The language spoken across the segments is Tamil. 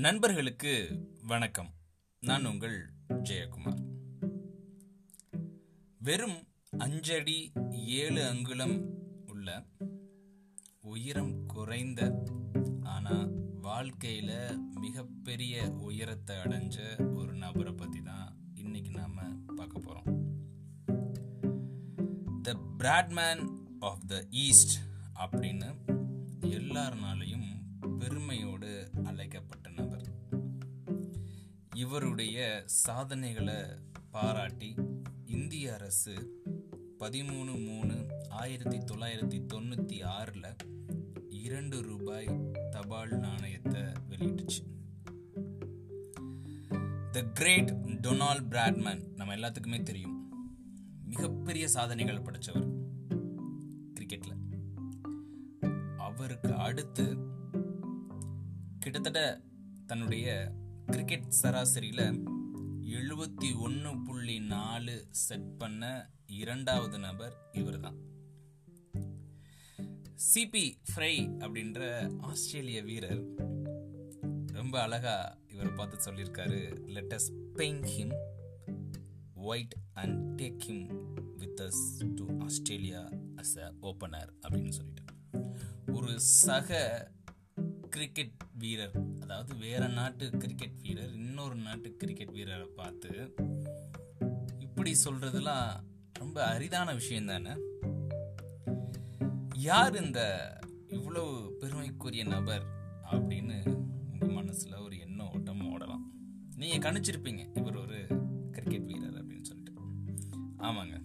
நண்பர்களுக்கு வணக்கம். நான் உங்கள் ஜெயக்குமார். வெறும் அஞ்சடி ஏழு அங்குலம் உள்ள உயரம் குறைந்த ஆனா வாழ்க்கையில மிகப்பெரிய உயரத்தை அடைஞ்ச ஒரு நபரை பத்தி தான் இன்னைக்கு நாம பார்க்க போறோம். The Bradman of the East அப்படின்னு எல்லாருனாலையும் பெருமையோடு அழைக்க இவருடைய சாதனைகளை பாராட்டி இந்திய அரசு பதிமூணு மூணு ஆயிரத்தி தொள்ளாயிரத்தி தொண்ணூற்றி ஆறில் இரண்டு ரூபாய் தபால் நாணயத்தை வெளியிட்டுச்சு. த கிரேட் டொனால்ட் பிராட்மேன் நம்ம எல்லாத்துக்குமே தெரியும். மிகப்பெரிய சாதனைகள் படைச்சவர் கிரிக்கெட்டில் அவருக்கு அடுத்து கிட்டத்தட்ட தன்னுடைய கிரிக்கெட் சராசரியில் எழுபத்தி ஒன்று புள்ளி நாலு செட் பண்ண இரண்டாவது நபர் இவர்தான். சிபி ஃப்ரை அப்படின்ற ஆஸ்திரேலிய வீரர் ரொம்ப அழகா இவரை பார்த்து சொல்லியிருக்காரு let us paying him white and take him with us to Australia as a opener அப்படின்னு சொல்லிட்டு. ஒரு சக கிரிக்கெட் வீரர். அதாவது வேற நாட்டு கிரிக்கெட் வீரர் இன்னொரு நாட்டு கிரிக்கெட் வீரரை பார்த்து இப்படி சொல்கிறதுலாம் ரொம்ப அரிதான விஷயம் தானே யார் இந்த இவ்வளவு பெருமைக்குரிய நபர் அப்படின்னு உங்க மனசுல ஒரு எண்ண ஓட்டம் ஓடலாம். நீங்க கணிச்சிருப்பீங்க இவர் ஒரு கிரிக்கெட் வீரர் அப்படின்னு சொல்லிட்டு. ஆமாங்க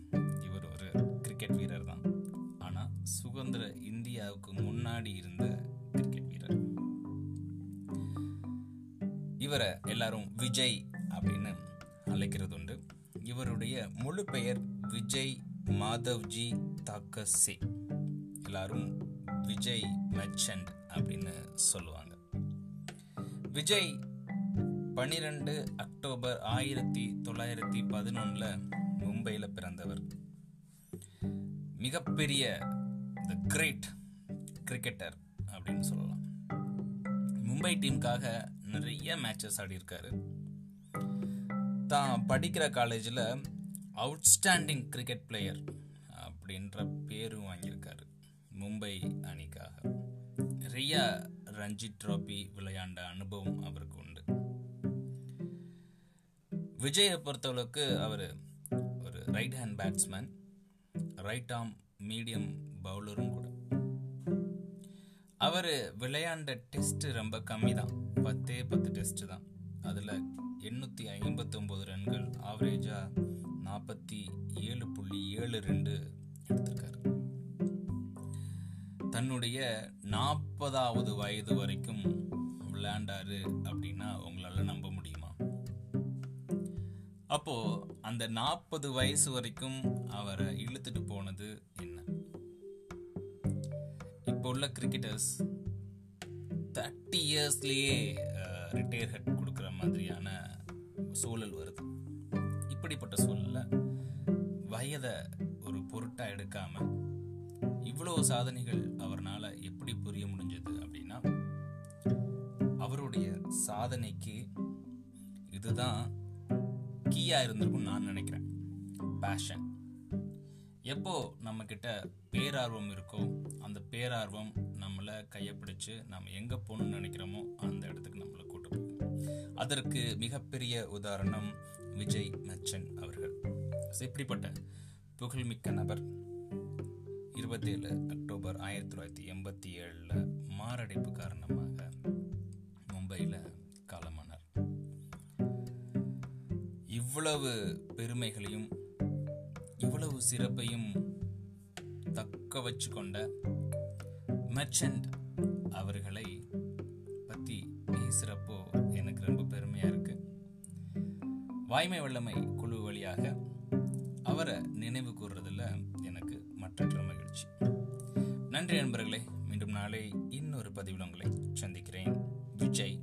இவர் ஒரு கிரிக்கெட் வீரர் தான் ஆனா சுதந்திர இந்தியாவுக்கு முன்னாடி இருந்த இவரை எல்லாரும் விஜய் அப்படின்னு அழைக்கிறது உண்டு இவருடைய முழு பெயர் விஜய் மாதவ்ஜி தாக்கசே. எல்லாரும் விஜய் மெர்ச்சன்ட் அப்படின்னு சொல்லுவாங்க. விஜய் பன்னிரெண்டு அக்டோபர் ஆயிரத்தி தொள்ளாயிரத்தி பதினொன்றில் மும்பையில் பிறந்தவர். மிகப்பெரிய த கிரேட் கிரிக்கெட்டர் அப்படின்னு சொல்லலாம். மும்பை டீமுக்காக நிறைய மேட்சஸ் ஆடியிருக்காரு. தான் படிக்கிற காலேஜில் அவுட்ஸ்டாண்டிங் கிரிக்கெட் பிளேயர் அப்படின்ற பேரும் வாங்கியிருக்காரு. மும்பை அணிக்காக. நிறைய ரஞ்சி ட்ராபி விளையாண்ட அனுபவம் அவருக்கு உண்டு. விஜயை பொறுத்தளவுக்கு அவர் ஒரு right hand batsman right arm medium பவுலரும் கூட. அவர் விளையாண்ட டெஸ்ட் ரொம்ப கம்மி தான் பத்தே பத்து டெஸ்ட் தான். அதில் எண்ணூற்றி ஐம்பத்தொம்போது ரன்கள் ஆவரேஜாக நாற்பத்தி ஏழு புள்ளி ஏழு ரெண்டு எடுத்திருக்காரு. தன்னுடைய நாற்பதாவது வயது வரைக்கும் விளையாண்டாரு அப்படின்னா உங்களால நம்ப முடியுமா? அப்போ அந்த நாற்பது வயசு வரைக்கும் அவரை இழுத்துட்டு போனது என்ன? இப்போ உள்ள கிரிக்கெட்டர்ஸ் தேர்ட்டி இயர்ஸ்லேயே ரிட்டையர் ஹெட் கொடுக்குற மாதிரியான சூழல் வருது. இப்படிப்பட்ட சூழலில் வயதை ஒரு பொருட்டாக எடுக்காமல் இவ்வளோ சாதனைகள் அவர்னால் எப்படி புரிய முடிஞ்சது அப்படின்னா அவருடைய சாதனைக்கு இதுதான் கீயாக இருந்திருக்கும்னு நான் நினைக்கிறேன். பேஷன் எப்போ நம்மக்கிட்ட பேரார்வம் இருக்கோ அந்த பேரார்வம் நம்மளை கையப்பிடிச்சு நம்ம எங்க போகணும்னு நினைக்கிறோமோ அந்த இடத்துக்கு நம்மளை கூட்டு போகும். அதற்கு மிகப்பெரிய உதாரணம் விஜய் மச்சன் அவர்கள். இப்படிப்பட்ட புகழ்மிக்க நபர் இருபத்தேழு அக்டோபர் ஆயிரத்தி தொள்ளாயிரத்தி எண்பத்தி ஏழில் மாரடைப்பு காரணமாக மும்பையில் காலமானார். இவ்வளவு பெருமைகளையும் இவ்வளவு சிறப்பையும் தக்க வச்சு கொண்ட மெர்ச்சன்ட் அவர்களை பற்றி பேசுகிறப்போ எனக்கு ரொம்ப பெருமையாக இருக்கு. வாய்மை வல்லமை குழு வழியாக அவரை நினைவு கூறுறதுல எனக்கு மற்றற்ற மகிழ்ச்சி. நன்றி நண்பர்களே மீண்டும் நாளை இன்னொரு பதிவில் உங்களை சந்திக்கிறேன். விஜய்